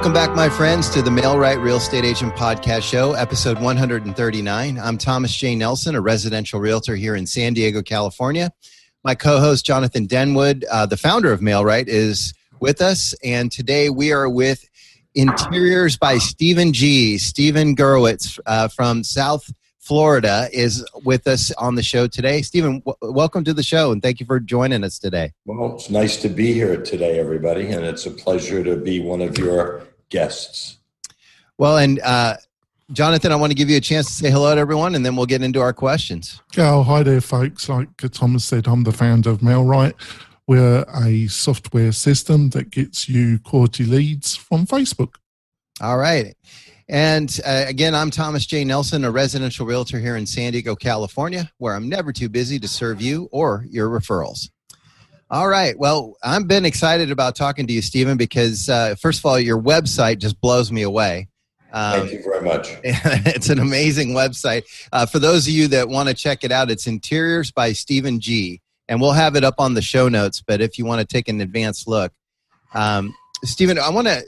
Welcome back, my friends, to the Mail-Right Real Estate Agent Podcast Show, episode 139. I'm Thomas J. Nelson, a residential realtor here in San Diego, California. My co host, Jonathan Denwood, uh, the founder of Mail-Right, is with us. And today we are with Interiors by Stephen G. Stephen Gurwitz uh, from South Florida is with us on the show today. Stephen, w- welcome to the show and thank you for joining us today. Well, it's nice to be here today, everybody, and it's a pleasure to be one of your guests. Well, and uh, Jonathan, I want to give you a chance to say hello to everyone and then we'll get into our questions. Oh, hi there, folks. Like Thomas said, I'm the founder of MailRight. We're a software system that gets you quality leads from Facebook. All right. And uh, again, I'm Thomas J. Nelson, a residential realtor here in San Diego, California, where I'm never too busy to serve you or your referrals. All right. Well, I've been excited about talking to you, Stephen, because uh, first of all, your website just blows me away. Um, Thank you very much. it's an amazing website. Uh, for those of you that want to check it out, it's Interiors by Stephen G. And we'll have it up on the show notes. But if you want to take an advanced look, um, Stephen, I want to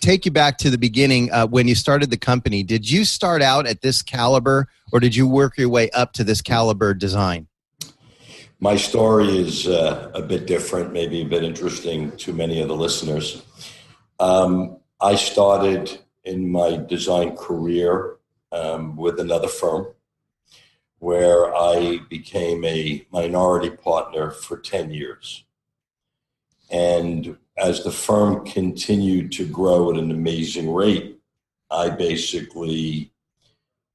take you back to the beginning uh, when you started the company. Did you start out at this caliber, or did you work your way up to this caliber design? My story is uh, a bit different, maybe a bit interesting to many of the listeners. Um, I started in my design career um, with another firm where I became a minority partner for 10 years. And as the firm continued to grow at an amazing rate, I basically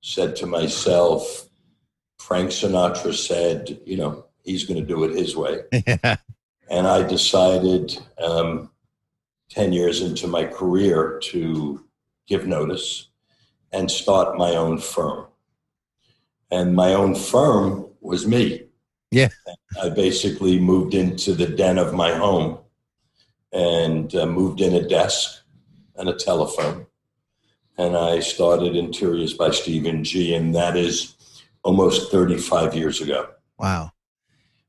said to myself, Frank Sinatra said, you know, he's going to do it his way. Yeah. And I decided um, 10 years into my career to give notice and start my own firm. And my own firm was me. Yeah. I basically moved into the den of my home and uh, moved in a desk and a telephone. And I started Interiors by Stephen G. And that is almost 35 years ago. Wow.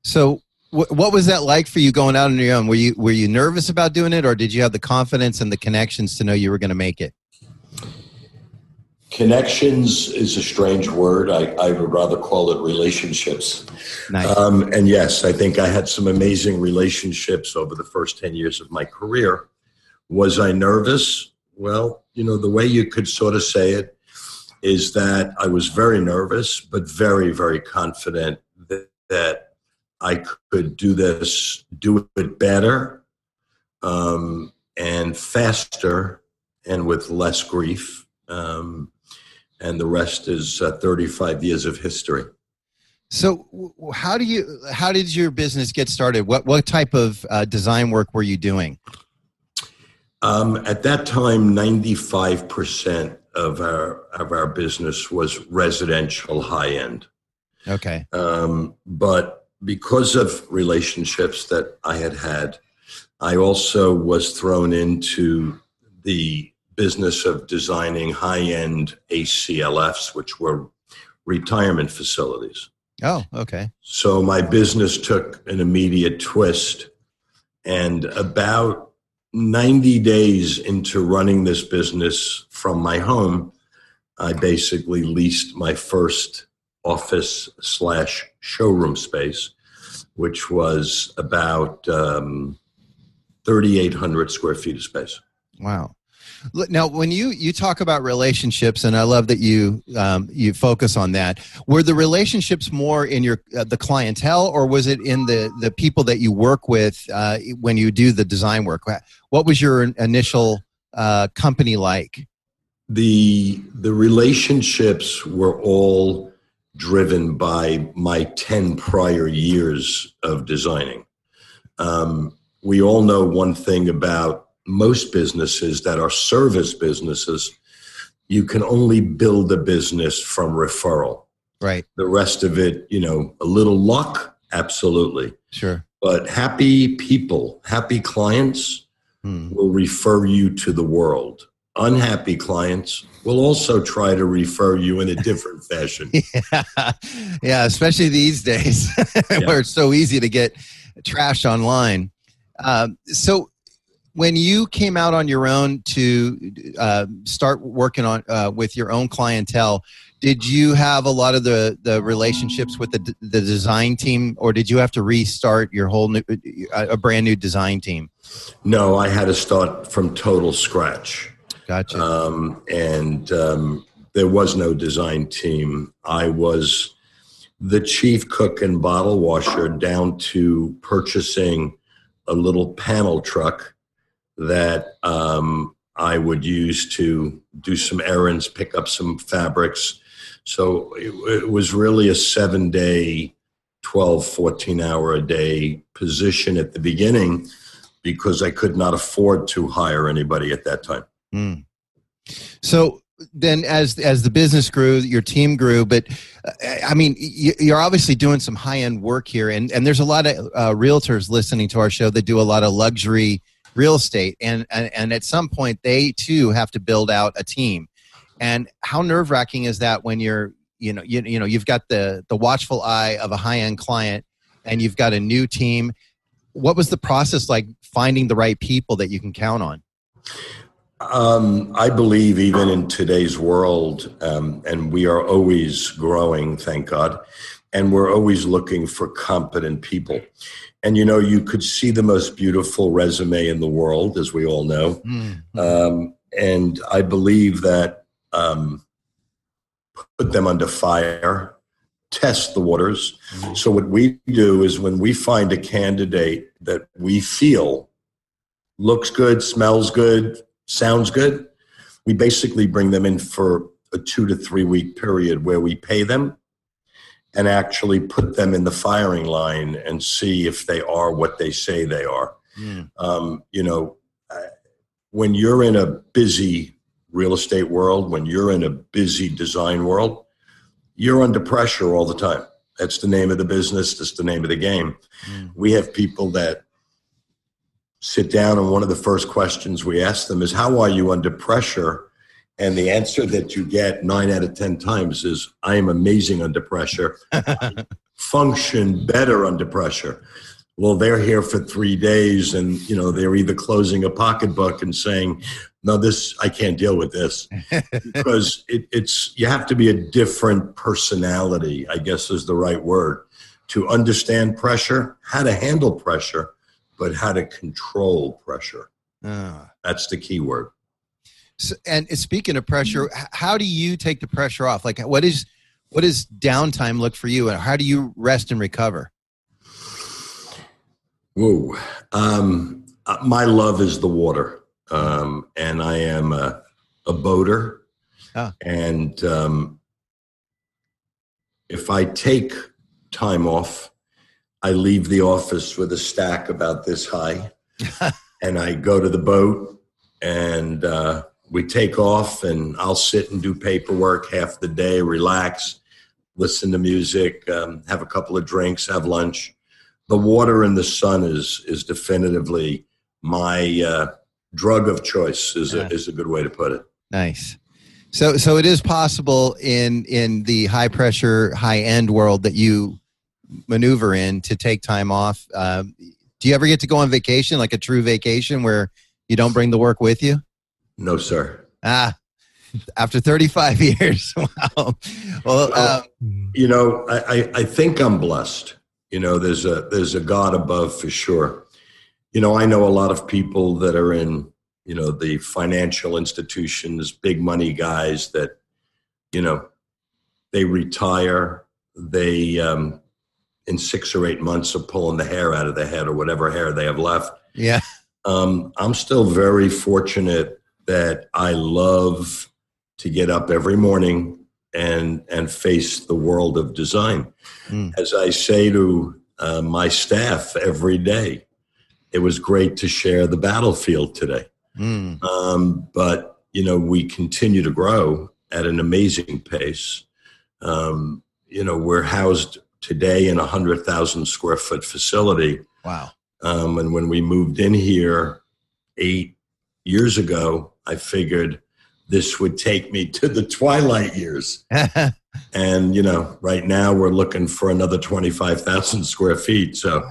So, wh- what was that like for you going out on your own? Were you were you nervous about doing it, or did you have the confidence and the connections to know you were going to make it? Connections is a strange word. I, I would rather call it relationships. Nice. Um, and yes, I think I had some amazing relationships over the first 10 years of my career. Was I nervous? Well, you know, the way you could sort of say it is that I was very nervous, but very, very confident that, that I could do this, do it better um, and faster and with less grief. Um, and the rest is uh, 35 years of history. So, how do you? How did your business get started? What what type of uh, design work were you doing? Um, at that time, 95 percent of our of our business was residential high end. Okay. Um, but because of relationships that I had had, I also was thrown into the business of designing high end ACLFs, which were retirement facilities. Oh, okay. So my business took an immediate twist. And about 90 days into running this business from my home, I basically leased my first office slash showroom space, which was about um, 3,800 square feet of space. Wow. Now, when you you talk about relationships, and I love that you um, you focus on that. Were the relationships more in your uh, the clientele, or was it in the the people that you work with uh, when you do the design work? What was your initial uh, company like? The the relationships were all driven by my ten prior years of designing. Um, we all know one thing about most businesses that are service businesses, you can only build a business from referral. Right. The rest of it, you know, a little luck, absolutely. Sure. But happy people, happy clients hmm. will refer you to the world. Unhappy clients will also try to refer you in a different fashion. yeah. yeah, especially these days where it's so easy to get trash online. Um, so when you came out on your own to uh, start working on uh, with your own clientele, did you have a lot of the the relationships with the the design team, or did you have to restart your whole new a brand new design team? No, I had to start from total scratch. Gotcha. Um, and um, there was no design team. I was the chief cook and bottle washer down to purchasing a little panel truck that um, I would use to do some errands, pick up some fabrics. So it, it was really a seven day, 12, 14 hour a day position at the beginning because I could not afford to hire anybody at that time. Mm. So then as as the business grew your team grew but uh, i mean you're obviously doing some high end work here and and there's a lot of uh, realtors listening to our show that do a lot of luxury real estate and, and and at some point they too have to build out a team. And how nerve wracking is that when you're you know you, you know you've got the the watchful eye of a high end client and you've got a new team. What was the process like finding the right people that you can count on um, I believe even in today's world, um, and we are always growing, thank God, and we're always looking for competent people. And you know, you could see the most beautiful resume in the world, as we all know. Mm-hmm. Um, and I believe that um, put them under fire, test the waters. Mm-hmm. So, what we do is when we find a candidate that we feel looks good, smells good, sounds good. We basically bring them in for a two to three week period where we pay them and actually put them in the firing line and see if they are what they say they are. Mm. Um, you know, when you're in a busy real estate world, when you're in a busy design world, you're under pressure all the time. That's the name of the business. That's the name of the game. Mm. We have people that sit down and one of the first questions we ask them is how are you under pressure? And the answer that you get nine out of ten times is i am amazing under pressure. Function better under pressure. Well they're here for three days and you know they're either closing a pocketbook and saying no this i can't deal with this. Because it, it's you have to be a different personality i guess is the right word to understand pressure how to handle pressure but how to control pressure. Uh, That's the key word. So, and speaking of pressure, how do you take the pressure off? Like, what is what does downtime look for you, and how do you rest and recover? Whoa, um, uh, my love is the water, um, and I am a, a boater, oh. and um, if I take time off, I leave the office with a stack about this high, and I go to the boat, and uh, we take off, and I'll sit and do paperwork half the day, relax, listen to music, um, have a couple of drinks, have lunch. The water and the sun is is definitively my uh, drug of choice. Is yeah. a, is a good way to put it. Nice. So so it is possible in in the high pressure, high end world that you maneuver in to take time off. Uh, do you ever get to go on vacation, like a true vacation, where you don't bring the work with you? No, sir. Ah, after 35 years. wow. Well, uh, you know, I, I think I'm blessed. You know, there's a there's a God above for sure. You know, I know a lot of people that are in you know the financial institutions, big money guys that you know they retire, they um, in six or eight months of pulling the hair out of the head or whatever hair they have left. Yeah. Um, I'm still very fortunate that I love to get up every morning and and face the world of design. Mm. As I say to uh, my staff every day, it was great to share the battlefield today. Mm. Um, but you know, we continue to grow at an amazing pace. Um, you know, we're housed today in a 100,000 square foot facility. Wow. Um, and when we moved in here eight years ago, I figured this would take me to the twilight years. and, you know, right now we're looking for another 25,000 square feet. So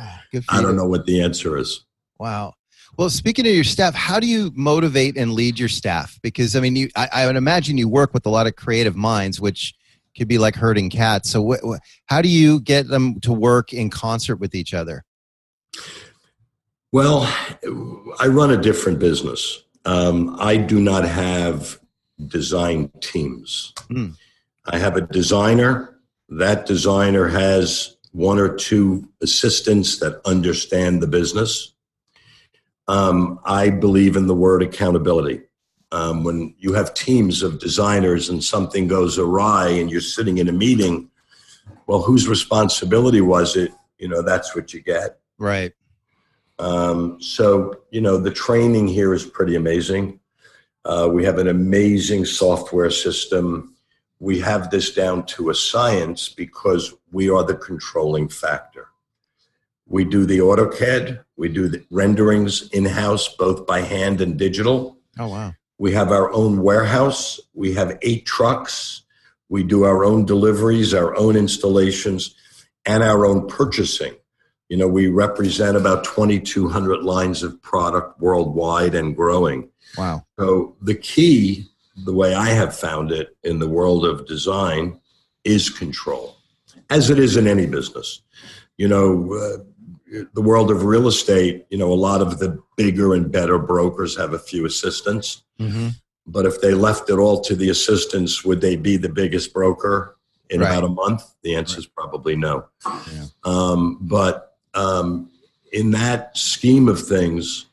I don't know what the answer is. Wow. Well, speaking of your staff, how do you motivate and lead your staff? Because I mean, you, I, I would imagine you work with a lot of creative minds, which could be like herding cats. So, wh- wh- how do you get them to work in concert with each other? Well, I run a different business. Um, I do not have design teams. Mm. I have a designer. That designer has one or two assistants that understand the business. Um, I believe in the word accountability. Um, when you have teams of designers and something goes awry and you're sitting in a meeting, well, whose responsibility was it? You know, that's what you get. Right. Um, so, you know, the training here is pretty amazing. Uh, we have an amazing software system. We have this down to a science because we are the controlling factor. We do the AutoCAD, we do the renderings in house, both by hand and digital. Oh, wow. We have our own warehouse, we have eight trucks, we do our own deliveries, our own installations, and our own purchasing. You know, we represent about 2,200 lines of product worldwide and growing. Wow. So the key, the way I have found it in the world of design, is control, as it is in any business. You know, uh, the world of real estate, you know, a lot of the bigger and better brokers have a few assistants. Mm-hmm. But if they left it all to the assistants, would they be the biggest broker in right. about a month? The answer is probably no. Yeah. Um, but um, in that scheme of things,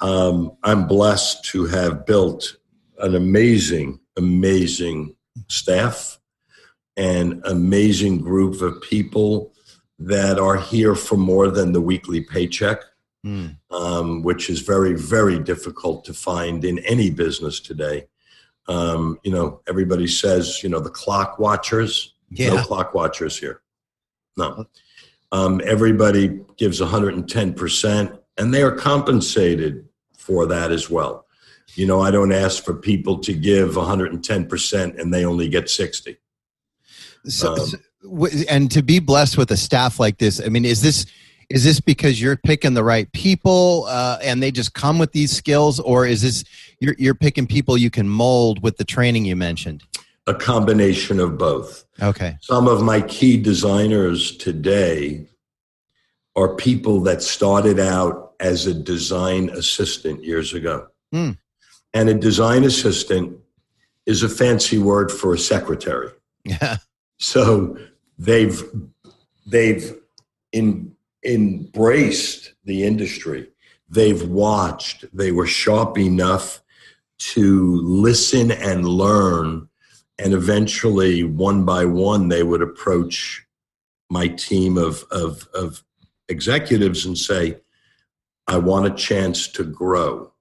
um, I'm blessed to have built an amazing, amazing staff and amazing group of people that are here for more than the weekly paycheck, mm. um, which is very, very difficult to find in any business today. Um, you know, everybody says, you know, the clock watchers. Yeah. No clock watchers here. No. Um, everybody gives 110%, and they are compensated for that as well. You know, I don't ask for people to give 110% and they only get 60. So, um, and to be blessed with a staff like this, I mean, is this is this because you're picking the right people uh, and they just come with these skills, or is this you're you're picking people you can mold with the training you mentioned? a combination of both. Okay. Some of my key designers today are people that started out as a design assistant years ago. Mm. And a design assistant is a fancy word for a secretary. Yeah. So they've they've in, embraced the industry. They've watched. They were sharp enough to listen and learn and eventually one by one they would approach my team of, of, of executives and say i want a chance to grow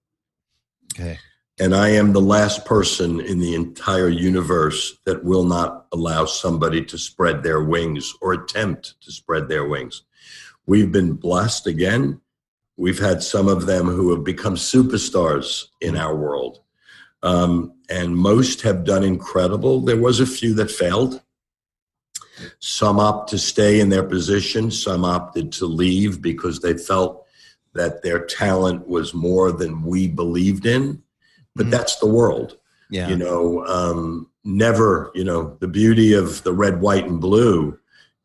okay and i am the last person in the entire universe that will not allow somebody to spread their wings or attempt to spread their wings we've been blessed again we've had some of them who have become superstars in our world um, and most have done incredible. There was a few that failed. Some opted to stay in their position. Some opted to leave because they felt that their talent was more than we believed in. But mm-hmm. that's the world. Yeah. You know, um, never, you know, the beauty of the red, white, and blue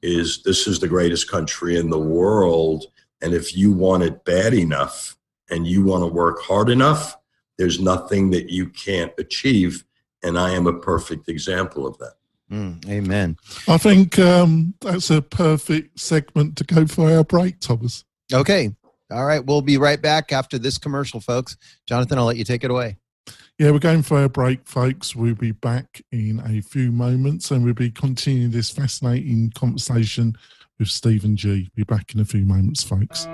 is this is the greatest country in the world. And if you want it bad enough and you want to work hard enough, there's nothing that you can't achieve. And I am a perfect example of that. Mm, amen. I think um, that's a perfect segment to go for our break, Thomas. Okay. All right. We'll be right back after this commercial, folks. Jonathan, I'll let you take it away. Yeah, we're going for a break, folks. We'll be back in a few moments and we'll be continuing this fascinating conversation with Stephen G. Be back in a few moments, folks.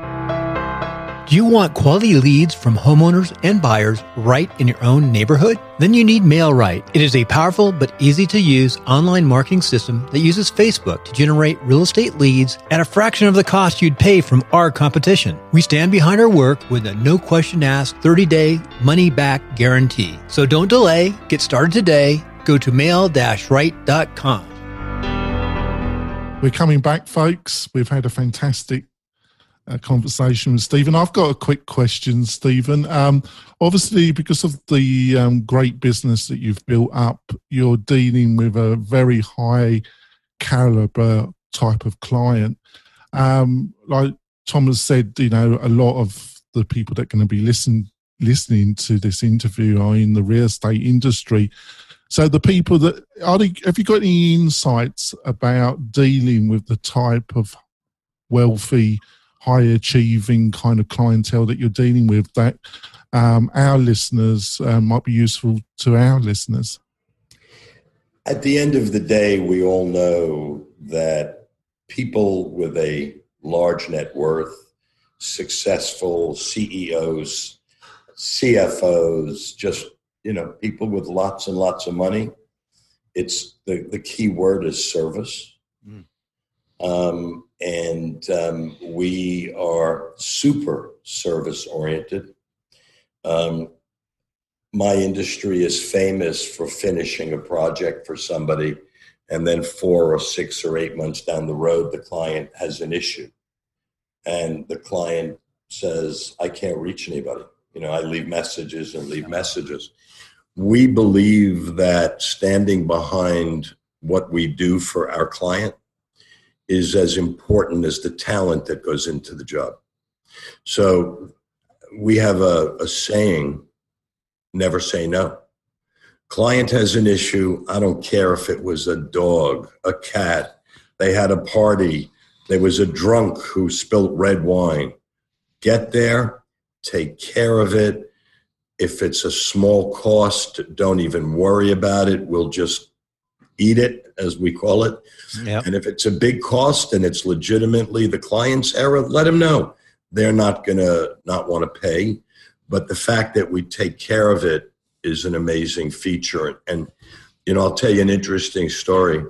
Do you want quality leads from homeowners and buyers right in your own neighborhood? Then you need MailRight. It is a powerful but easy to use online marketing system that uses Facebook to generate real estate leads at a fraction of the cost you'd pay from our competition. We stand behind our work with a no question asked 30 day money back guarantee. So don't delay. Get started today. Go to mail-right.com. We're coming back, folks. We've had a fantastic a conversation with Stephen. I've got a quick question, Stephen. Um, obviously, because of the um, great business that you've built up, you're dealing with a very high caliber type of client. Um, like Thomas said, you know, a lot of the people that are going to be listen, listening to this interview are in the real estate industry. So the people that are they, have you got any insights about dealing with the type of wealthy, high achieving kind of clientele that you're dealing with that um, our listeners uh, might be useful to our listeners? At the end of the day, we all know that people with a large net worth, successful CEOs, CFOs, just you know, people with lots and lots of money. It's the the key word is service. Um, and um, we are super service oriented. Um, my industry is famous for finishing a project for somebody, and then four or six or eight months down the road, the client has an issue, and the client says, "I can't reach anybody." You know, I leave messages and leave messages. We believe that standing behind what we do for our client is as important as the talent that goes into the job. So we have a, a saying never say no. Client has an issue. I don't care if it was a dog, a cat, they had a party, there was a drunk who spilt red wine. Get there, take care of it. If it's a small cost, don't even worry about it. We'll just eat it, as we call it. Yep. And if it's a big cost and it's legitimately the client's error, let them know. They're not going to not want to pay. But the fact that we take care of it is an amazing feature. And, you know, I'll tell you an interesting story.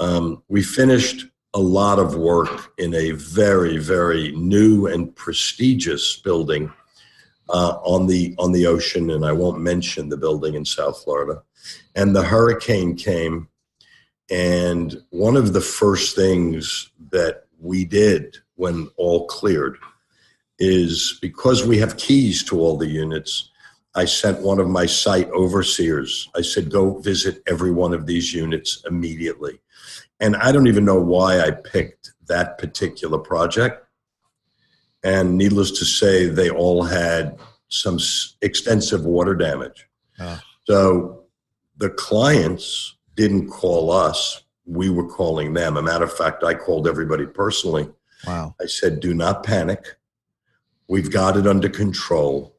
Um, we finished a lot of work in a very, very new and prestigious building uh, on the on the ocean, and I won't mention the building in South Florida. And the hurricane came, and one of the first things that we did when all cleared is because we have keys to all the units. I sent one of my site overseers. I said, go visit every one of these units immediately. And I don't even know why I picked that particular project and needless to say, they all had some extensive water damage. Oh. So the clients didn't call us, we were calling them. A matter of fact, I called everybody personally. Wow. I said, do not panic. We've got it under control.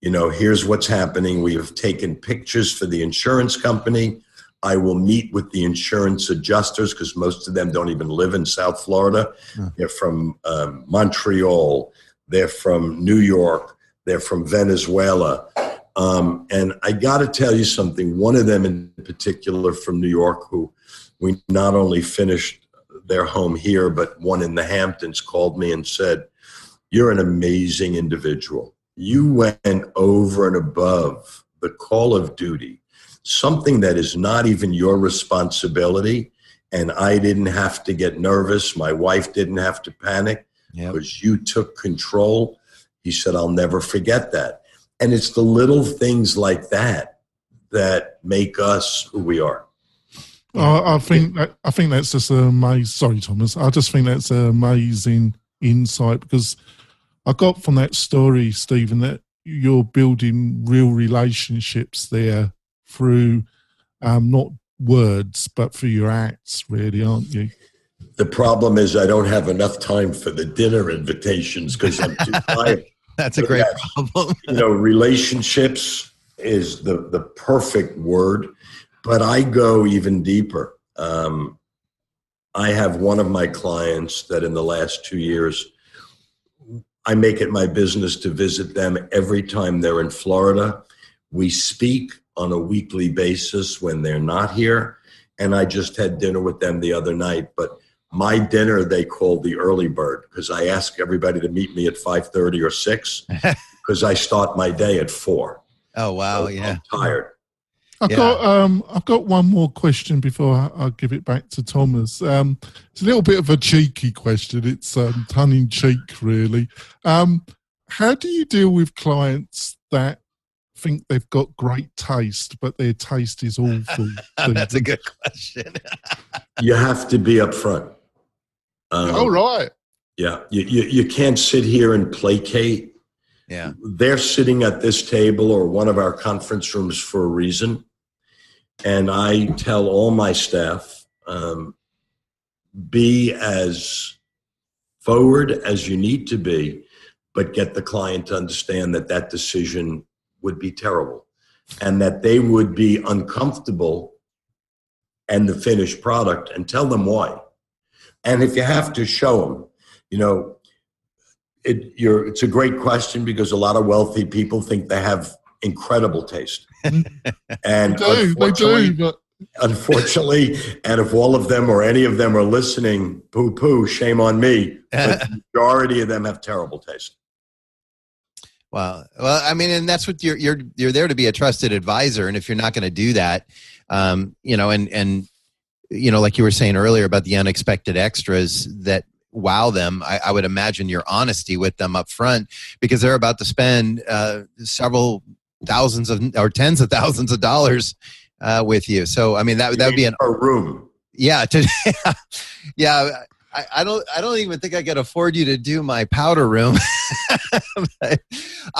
You know, here's what's happening. We have taken pictures for the insurance company. I will meet with the insurance adjusters because most of them don't even live in South Florida. Hmm. They're from um, Montreal, they're from New York, they're from Venezuela. Um, and I got to tell you something. One of them in particular from New York, who we not only finished their home here, but one in the Hamptons called me and said, You're an amazing individual. You went over and above the call of duty something that is not even your responsibility. And I didn't have to get nervous. My wife didn't have to panic yep. because you took control. He said, I'll never forget that. And it's the little things like that that make us who we are. I, I think that, I think that's just amazing. Sorry, Thomas. I just think that's an amazing insight because I got from that story, Stephen, that you're building real relationships there through um, not words, but through your acts, really, aren't you? The problem is I don't have enough time for the dinner invitations because I'm too tired. That's a great problem. you know, relationships is the the perfect word, but I go even deeper. Um, I have one of my clients that in the last two years, I make it my business to visit them every time they're in Florida. We speak on a weekly basis when they're not here. And I just had dinner with them the other night. But my dinner they call the early bird because I ask everybody to meet me at five thirty or six because I start my day at four. Oh wow! So yeah, I'm tired. I've Yeah. got um, I've got one more question before I, I give it back to Thomas. Um, it's a little bit of a cheeky question. It's um, tongue in cheek, really. Um, how do you deal with clients that think they've got great taste, but their taste is awful? That's a good question. You have to be upfront. Um, right! Yeah, you, you, you can't sit here and placate. yeah. They're sitting at this table or one of our conference rooms for a reason. And I tell all my staff um, be as forward as you need to be, but get the client to understand that that decision would be terrible and that they would be uncomfortable and the finished product and tell them why. And if you have to show them, you know, it, you're, it's a great question because a lot of wealthy people think they have incredible taste. and They do, they unfortunately, do, but unfortunately, and if all of them or any of them are listening, poo poo, shame on me. But the majority of them have terrible taste. Well, well, I mean, and that's what you're you're you're there to be a trusted advisor, and if you're not going to do that, um, you know, and and you know, like you were saying earlier about the unexpected extras that wow them, I, I would imagine your honesty with them up front because they're about to spend uh, several thousands of or tens of thousands of dollars uh, with you. So, I mean, that that would be an a room. yeah, to, yeah. I, I don't. I don't even think I could afford you to do my powder room. I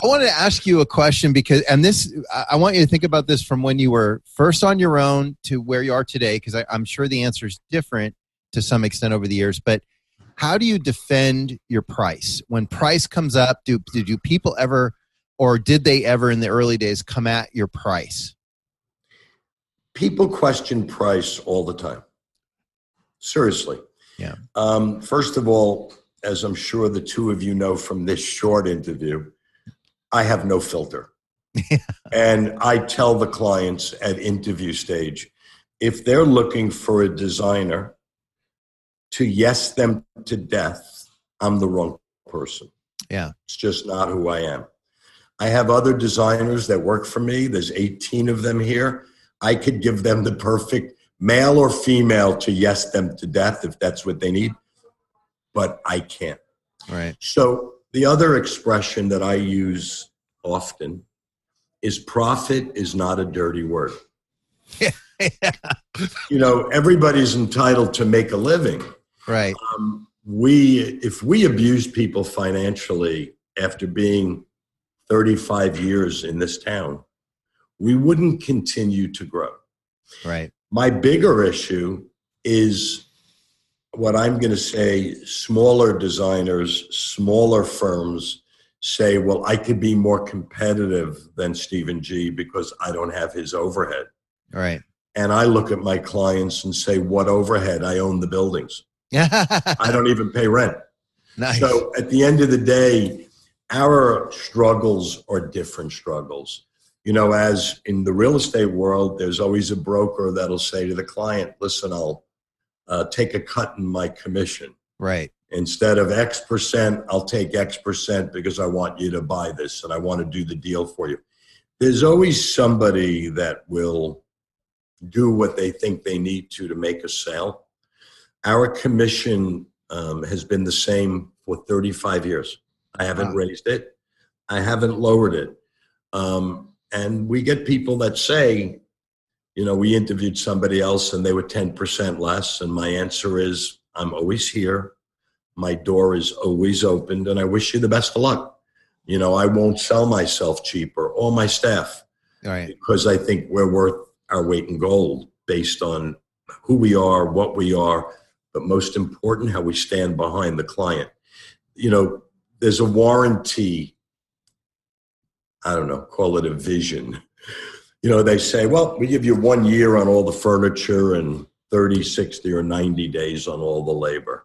wanted to ask you a question because, and this, I- I want you to think about this from when you were first on your own to where you are today, because I'm sure the answer is different to some extent over the years. But how do you defend your price when price comes up? Do do, do people ever, or did they ever in the early days come at your price? People question price all the time. Seriously. Yeah. Um, first of all, as I'm sure the two of you know from this short interview, I have no filter. and I tell the clients at interview stage if they're looking for a designer to yes them to death, I'm the wrong person. Yeah. It's just not who I am. I have other designers that work for me. There's 18 of them here. I could give them the perfect male or female to yes them to death if that's what they need, but I can't. Right. So the other expression that I use often is profit is not a dirty word. yeah. You know, everybody's entitled to make a living. right. Um, we, if we abuse people financially after being 35 years in this town, we wouldn't continue to grow. Right. My bigger issue is what I'm going to say smaller designers, smaller firms say, well, I could be more competitive than Stephen G because I don't have his overhead. Right. And I look at my clients and say, what overhead? I own the buildings. I don't even pay rent. nice. So at the end of the day, our struggles are different struggles. You know, as in the real estate world, there's always a broker that'll say to the client, listen, I'll uh, take a cut in my commission. right. Instead of X percent, I'll take X percent because I want you to buy this and I want to do the deal for you. There's always somebody that will do what they think they need to to make a sale. Our commission um, has been the same for 35 years. I haven't Wow. raised it, I haven't lowered it. Um, and we get people that say, you know, we interviewed somebody else and they were 10% less. And my answer is, I'm always here. My door is always opened, and I wish you the best of luck. You know, I won't sell myself cheaper or my staff Right. because I think we're worth our weight in gold based on who we are, what we are, but most important, how we stand behind the client. You know, there's a warranty, I don't know, call it a vision. You know, they say, well, we give you one year on all the furniture and 30, 60, or 90 days on all the labor.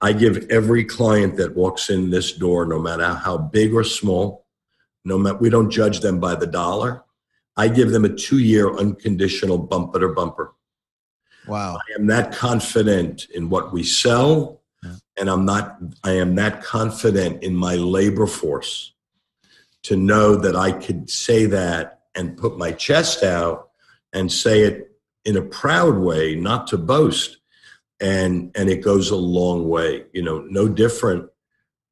I give every client that walks in this door, no matter how big or small, no matter, we don't judge them by the dollar. I give them a two year unconditional bumper to bumper. Wow. I am that confident in what we sell, Yeah. and I'm not, I am that confident in my labor force to know that I could say that and put my chest out and say it in a proud way, not to boast. And, and it goes a long way, you know, no different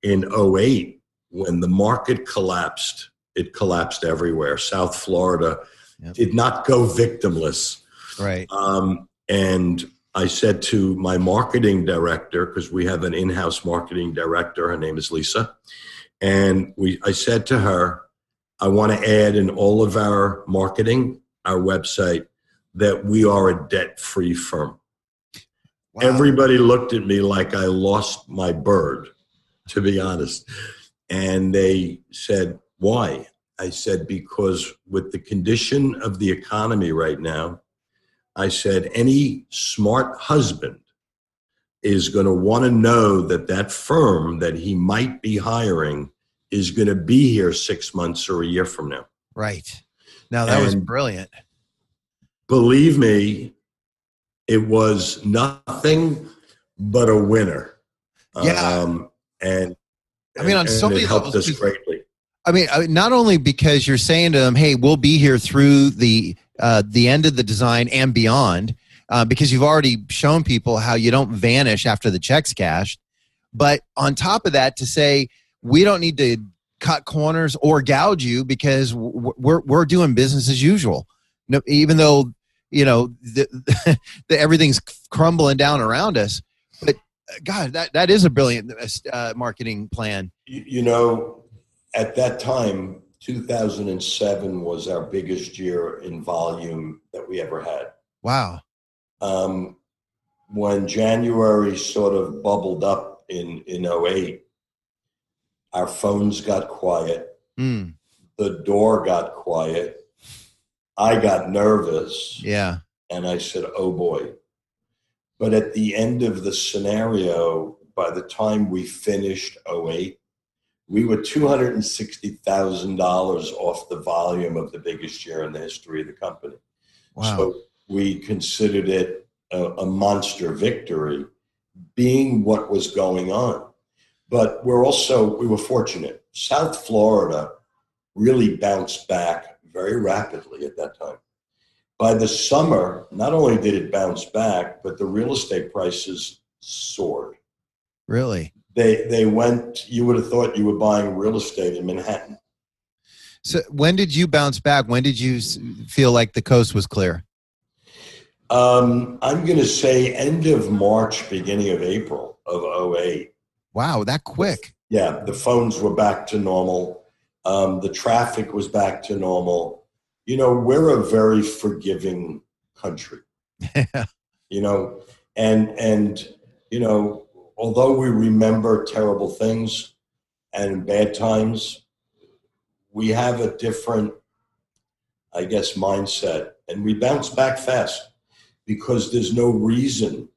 in 08 when the market collapsed. It collapsed everywhere. South Florida yep. did not go victimless. Right. Um, and I said to my marketing director, because we have an in house marketing director, her name is Lisa. And we, I said to her, I want to add in all of our marketing, our website, that we are a debt free firm. Wow. Everybody looked at me like I lost my bird, to be honest. And they said, Why? I said, Because with the condition of the economy right now, I said, any smart husband is going to want to know that that firm that he might be hiring is going to be here six months or a year from now. Right. Now that and was brilliant. Believe me, it was nothing but a winner. Yeah. Um, and I mean, on so many it helped levels, us greatly. I mean, not only because you're saying to them, "Hey, we'll be here through the uh, the end of the design and beyond," uh, because you've already shown people how you don't vanish after the checks cashed. But on top of that, to say we don't need to cut corners or gouge you because we're we're doing business as usual. No, even though you know the, the, everything's crumbling down around us, but uh, God, that that is a brilliant uh, marketing plan. You, you know, at that time, 2007 was our biggest year in volume that we ever had. Wow. Um, when January sort of bubbled up in, in 08, our phones got quiet. Mm. The door got quiet. I got nervous. Yeah. And I said, oh boy. But at the end of the scenario, by the time we finished 08, we were $260,000 off the volume of the biggest year in the history of the company. Wow. So we considered it a, a, monster victory being what was going on. But we're also, we were fortunate. South Florida really bounced back very rapidly at that time. By the summer, not only did it bounce back, but the real estate prices soared. Really? they they went. You would have thought you were buying real estate in Manhattan. So when did you bounce back? When did you feel like the coast was clear? Um, I'm going to say end of March, beginning of April of 08. Wow, that quick. Yeah, the phones were back to normal. Um, the traffic was back to normal. You know, we're a very forgiving country. you know, and and you know, although we remember terrible things and bad times, we have a different, I guess, mindset and we bounce back fast because there's no reason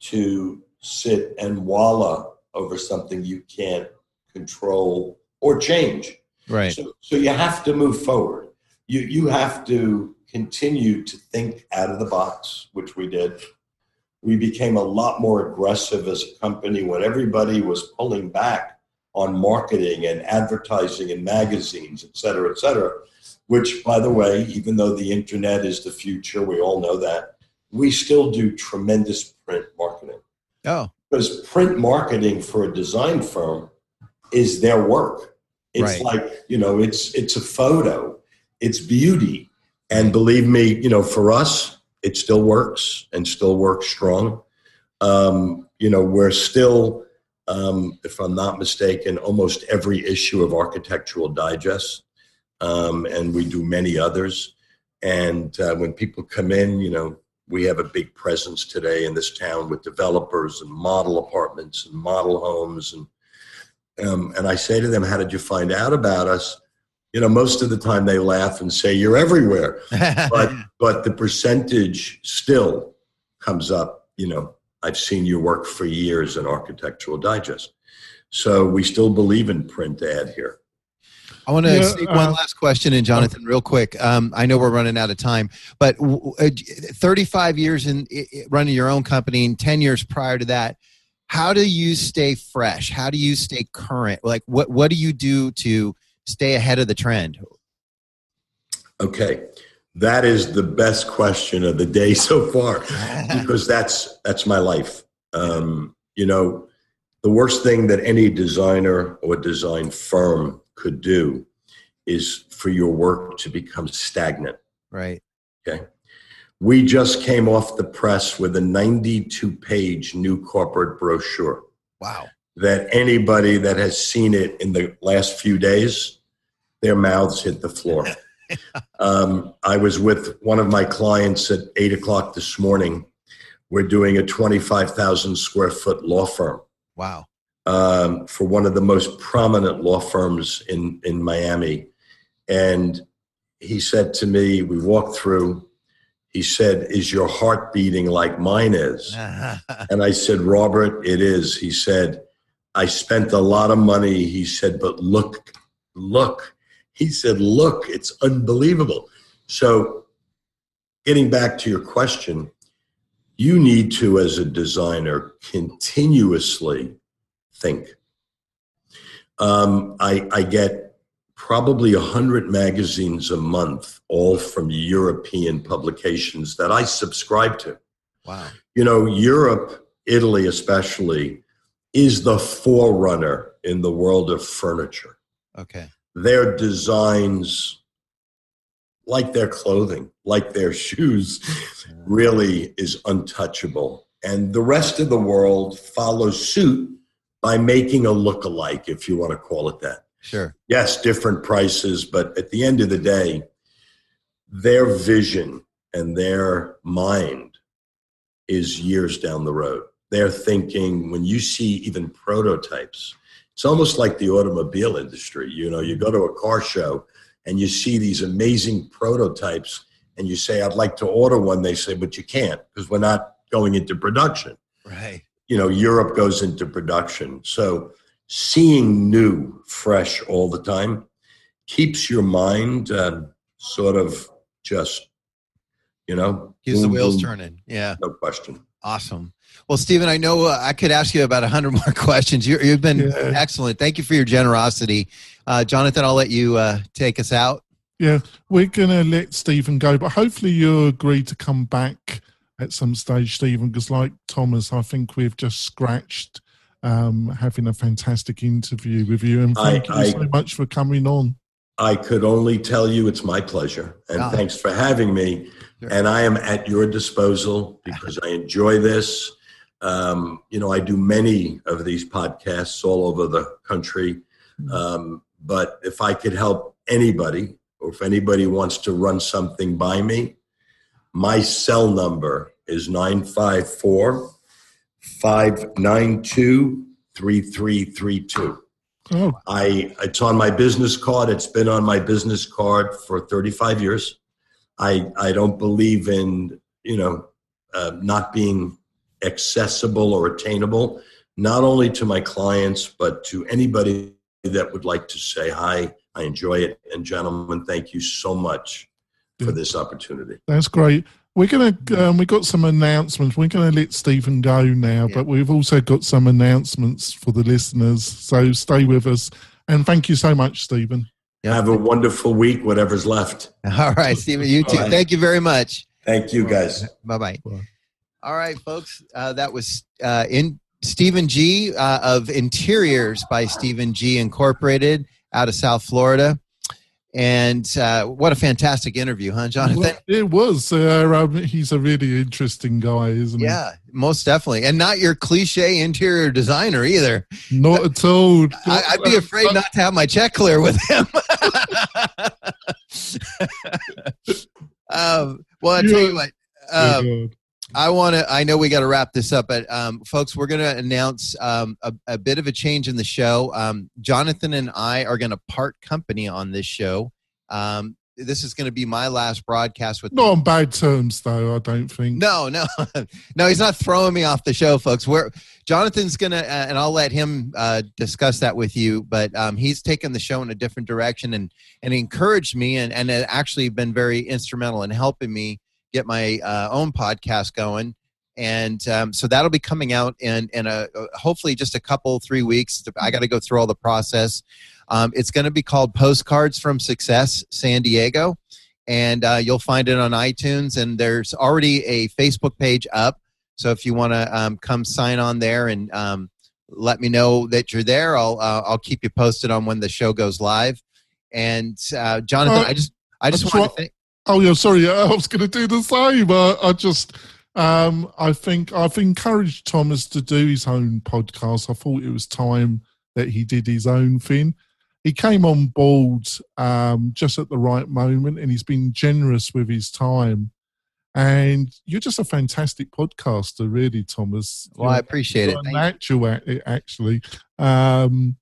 to sit and wallow over something you can't control or change. Right. So, so you have to move forward. You, you have to continue to think out of the box, which we did we became a lot more aggressive as a company when everybody was pulling back on marketing and advertising and magazines, et cetera, et cetera. Which, by the way, even though the internet is the future, we all know that, we still do tremendous print marketing. Oh. Because print marketing for a design firm is their work. It's right. like, you know, it's it's a photo, it's beauty. And believe me, you know, for us, it still works and still works strong. Um, you know, we're still, um, if I'm not mistaken, almost every issue of Architectural Digest, um, and we do many others. And uh, when people come in, you know, we have a big presence today in this town with developers and model apartments and model homes and um, and I say to them, "How did you find out about us?" you know, most of the time they laugh and say you're everywhere, but but the percentage still comes up. You know, I've seen your work for years in Architectural Digest, so we still believe in print ad here. I want to yeah, uh, one last question in, Jonathan, real quick. Um, I know we're running out of time, but uh, 35 years in running your own company and 10 years prior to that, how do you stay fresh? How do you stay current? Like, what what do you do to stay ahead of the trend? Okay. That is the best question of the day so far because that's that's my life. Um, you know, the worst thing that any designer or design firm could do is for your work to become stagnant. Right. Okay. We just came off the press with a 92 page new corporate brochure Wow. that anybody that has seen it in the last few days, their mouths hit the floor. um, I was with one of my clients at eight o'clock this morning. We're doing a 25,000 square foot law firm Wow. Um, for one of the most prominent law firms in, in Miami. And he said to me, we walked through, he said, Is your heart beating like mine is? And I said, Robert, it is. He said, I spent a lot of money. He said, but look, look. He said, look, it's unbelievable. So, getting back to your question, you need to, as a designer, continuously think. Um, I, I get probably 100 magazines a month, all from European publications that I subscribe to wow. you know, Europe, Italy especially, is the forerunner in the world of furniture. Okay. Their designs, like their clothing, like their shoes, really is untouchable. And the rest of the world follows suit by making a look-alike, if you want to call it that Sure. yes, different prices, but at the end of the day, their vision and their mind is years down the road. They're thinking when you see even prototypes, it's almost like the automobile industry. You know, you go to a car show and you see these amazing prototypes and you say, I'd like to order one. They say, but you can't because we're not going into production Right. You know Europe goes into production. So seeing new, fresh all the time keeps your mind um, sort of just you know Keeps the wheels boom, turning. Yeah. No question. Awesome. Well, Steven, I know uh, I could ask you about 100 more questions. you you've been Yeah. excellent. Thank you for your generosity. Uh, Jonathan, I'll let you uh, take us out. Yeah, we're going to let Steven go, but hopefully you'll agree to come back at some stage, Steven, because like Thomas, I think we've just scratched um, having a fantastic interview with you. And I- thank you I- so much for coming on. I could only tell you it's my pleasure, and Ah. thanks for having me. Sure. And I am at your disposal because I enjoy this. Um, you know, I do many of these podcasts all over the country. Um, but if I could help anybody, or if anybody wants to run something by me, my cell number is 954 592 3332. Oh, I it's on my business card. It's been on my business card for 35 years. I I don't believe in you know uh, not being accessible or attainable, not only to my clients but to anybody that would like to say hi. I enjoy it, and gentlemen, thank you so much for this opportunity. that's great. We're going to, um, we got some announcements. We're going to let Steven go now, Yeah. but we've also got some announcements for the listeners. So stay with us. And thank you so much, Steven. Yeah. Have a wonderful week, whatever's left. All right, Steven, you too. All right. Thank you very much. Thank you, guys. Bye bye. Bye. All right, folks. Uh, that was uh, in Steven G uh, of Interiors by Steven G Incorporated out of South Florida. And uh, what a fantastic interview, huh, Jonathan? Well, it was. Uh, um, he's a really interesting guy, isn't he? Yeah, most definitely. And not your cliche interior designer either. Not at all. I, I'd be afraid not to have my check clear with him. um, well, I tell you what. Oh, Um, God. I want to. I know we got to wrap this up, but um, folks, we're going to announce um, a, a bit of a change in the show. Um, Jonathan and I are going to part company on this show. Um, this is going to be my last broadcast with. Not on bad terms, though, I don't think. No, no, no. He's not throwing me off the show, folks. We're Jonathan's gonna, uh, and I'll let him uh, discuss that with you. But um, he's taken the show in a different direction, and and encouraged me, and and had actually been very instrumental in helping me get my uh, own podcast going. And um, so that'll be coming out in in a hopefully just a couple three weeks. I got to go through all the process. Um, it's going to be called Postcards from Success San Diego and uh, you'll find it on iTunes. And there's already a Facebook page up. So if you want to um, come sign on there and um, let me know that you're there, I'll uh, I'll keep you posted on when the show goes live. And uh, Jonathan, Uh, I just I just just want to thank. Oh yeah, sorry. I was going to do the same. Uh, I just, um, I think I've encouraged Thomas to do his own podcast. I thought it was time that he did his own thing. He came on board um, just at the right moment, and he's been generous with his time. And you're just a fantastic podcaster, really, Thomas. Well, I You're- appreciate it. natural at it, actually. Um,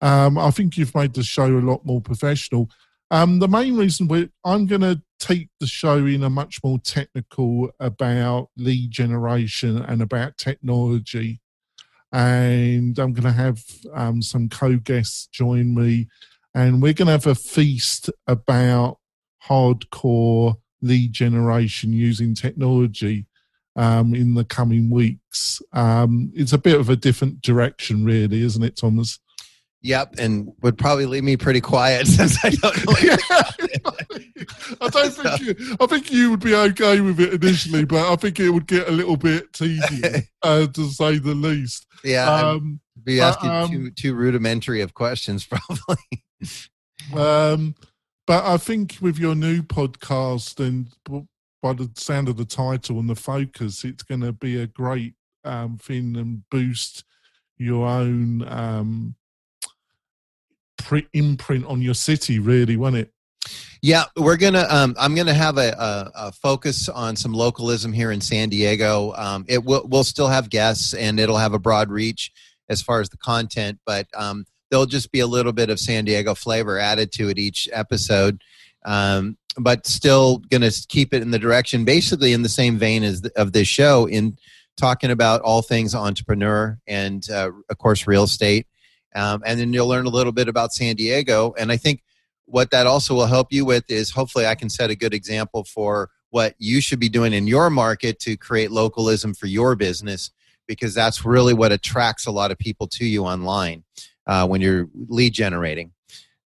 um, I think you've made the show a lot more professional. Um, the main reason we I'm going to take the show in a much more technical about lead generation and about technology, and I'm going to have um, some co-guests join me, and we're going to have a feast about hardcore lead generation using technology um, in the coming weeks. Um, it's a bit of a different direction, really, isn't it, Thomas? Yep, and would probably leave me pretty quiet since I don't know. Yeah. I don't think you, I think you would be okay with it initially, but I think it would get a little bit tedious, uh, to say the least. yeah, I'd Um, be but, asking um, too too rudimentary of questions, probably. um, but I think with your new podcast and by the sound of the title and the focus, it's going to be a great um, thing and boost your own um, pre- imprint on your city, really, won't it? Yeah, we're gonna. Um, I'm gonna have a, a, a focus on some localism here in San Diego. Um, it will we'll still have guests, and it'll have a broad reach as far as the content, but um, there'll just be a little bit of San Diego flavor added to it each episode. Um, but still gonna keep it in the direction, basically in the same vein as the, of this show, in talking about all things entrepreneur and uh, of course real estate. Um, and then you'll learn a little bit about San Diego, and I think what that also will help you with is hopefully I can set a good example for what you should be doing in your market to create localism for your business because that's really what attracts a lot of people to you online uh, when you're lead generating.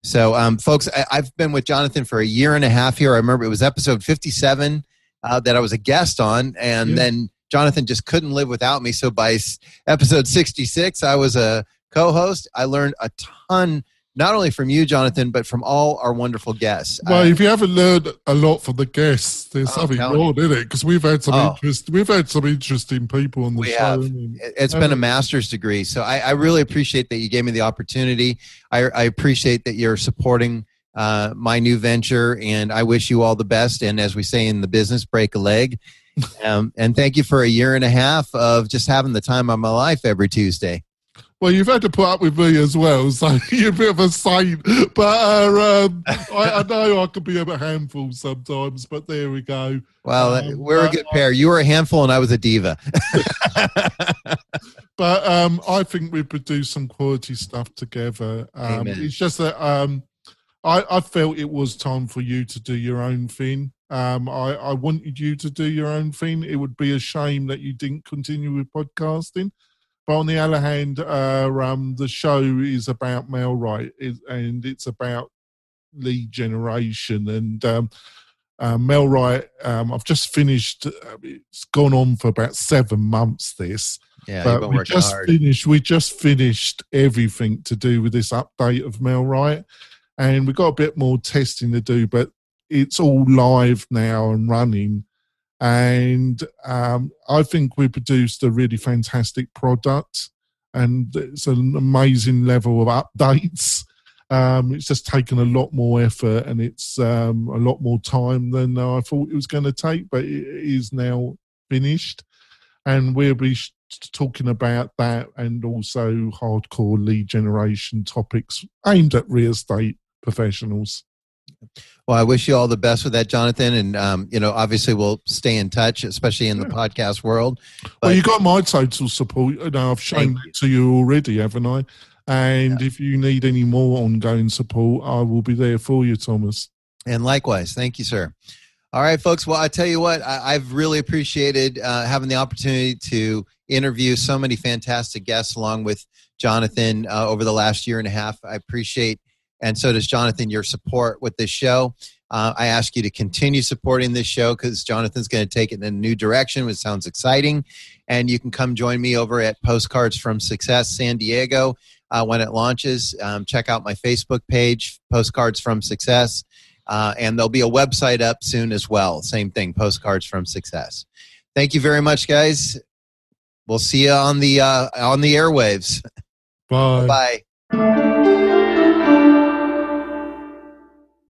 So, um, folks, I, I've been with Jonathan for a year and a half here. I remember it was episode 57 uh, that I was a guest on, and Yeah. then Jonathan just couldn't live without me. So, by episode 66, I was a co host. I learned a ton not only from you, Jonathan, but from all our wonderful guests. Well, if you haven't learned a lot from the guests, there's Oh, something wrong in it because we've had some Oh. interest. We've had some interesting people on the We show. have. and- it- it's been a master's degree, so I, I really appreciate that you gave me the opportunity. I, I appreciate that you're supporting uh, my new venture, and I wish you all the best. And as we say in the business, break a leg. Um, and thank you for a year and a half of just having the time of my life every Tuesday. Well, you've had to put up with me as well, so you're a bit of a saint. But uh, um, I, I know I could be a handful sometimes, but there we go. Well, Um, we're a good pair. You were a handful, and I was a diva. But um, I think we produced some quality stuff together. Um, it's just that um, I, I felt it was time for you to do your own thing. Um, I, I wanted you to do your own thing. It would be a shame that you didn't continue with podcasting. But on the other hand, uh, um, the show is about mail right, and it's about lead generation. And um, uh, Mel Wright, um, I've just finished. Uh, it's gone on for about seven months. This, Yeah, but we just hard. finished. We just finished everything to do with this update of Mel Wright, and we've got a bit more testing to do. But it's all live now and running, and um, I think we produced a really fantastic product, and it's an amazing level of updates. Um, it's just taken a lot more effort and it's um, a lot more time than I thought it was going to take, but it is now finished. And we'll be sh- talking about that and also hardcore lead generation topics aimed at real estate professionals. Well, I wish you all the best with that, Jonathan. And, um, you know, obviously we'll stay in touch, especially in the podcast world. well, you got my total support. You know, I've shown that to you already, haven't I? And if you need any more ongoing support, I will be there for you, Thomas. And likewise, thank you, sir. All right, folks. Well, I tell you what, I, I've really appreciated uh, having the opportunity to interview so many fantastic guests along with Jonathan uh, over the last year and a half. I appreciate and so does Jonathan, your support with this show. Uh, I ask you to continue supporting this show because Jonathan's going to take it in a new direction, which sounds exciting. And you can come join me over at Postcards from Success San Diego uh, when it launches. Um, check out my Facebook page, Postcards from Success. Uh, and there'll be a website up soon as well. Same thing, Postcards from Success. Thank you very much, guys. We'll see you on the uh, on the airwaves. Bye. Bye.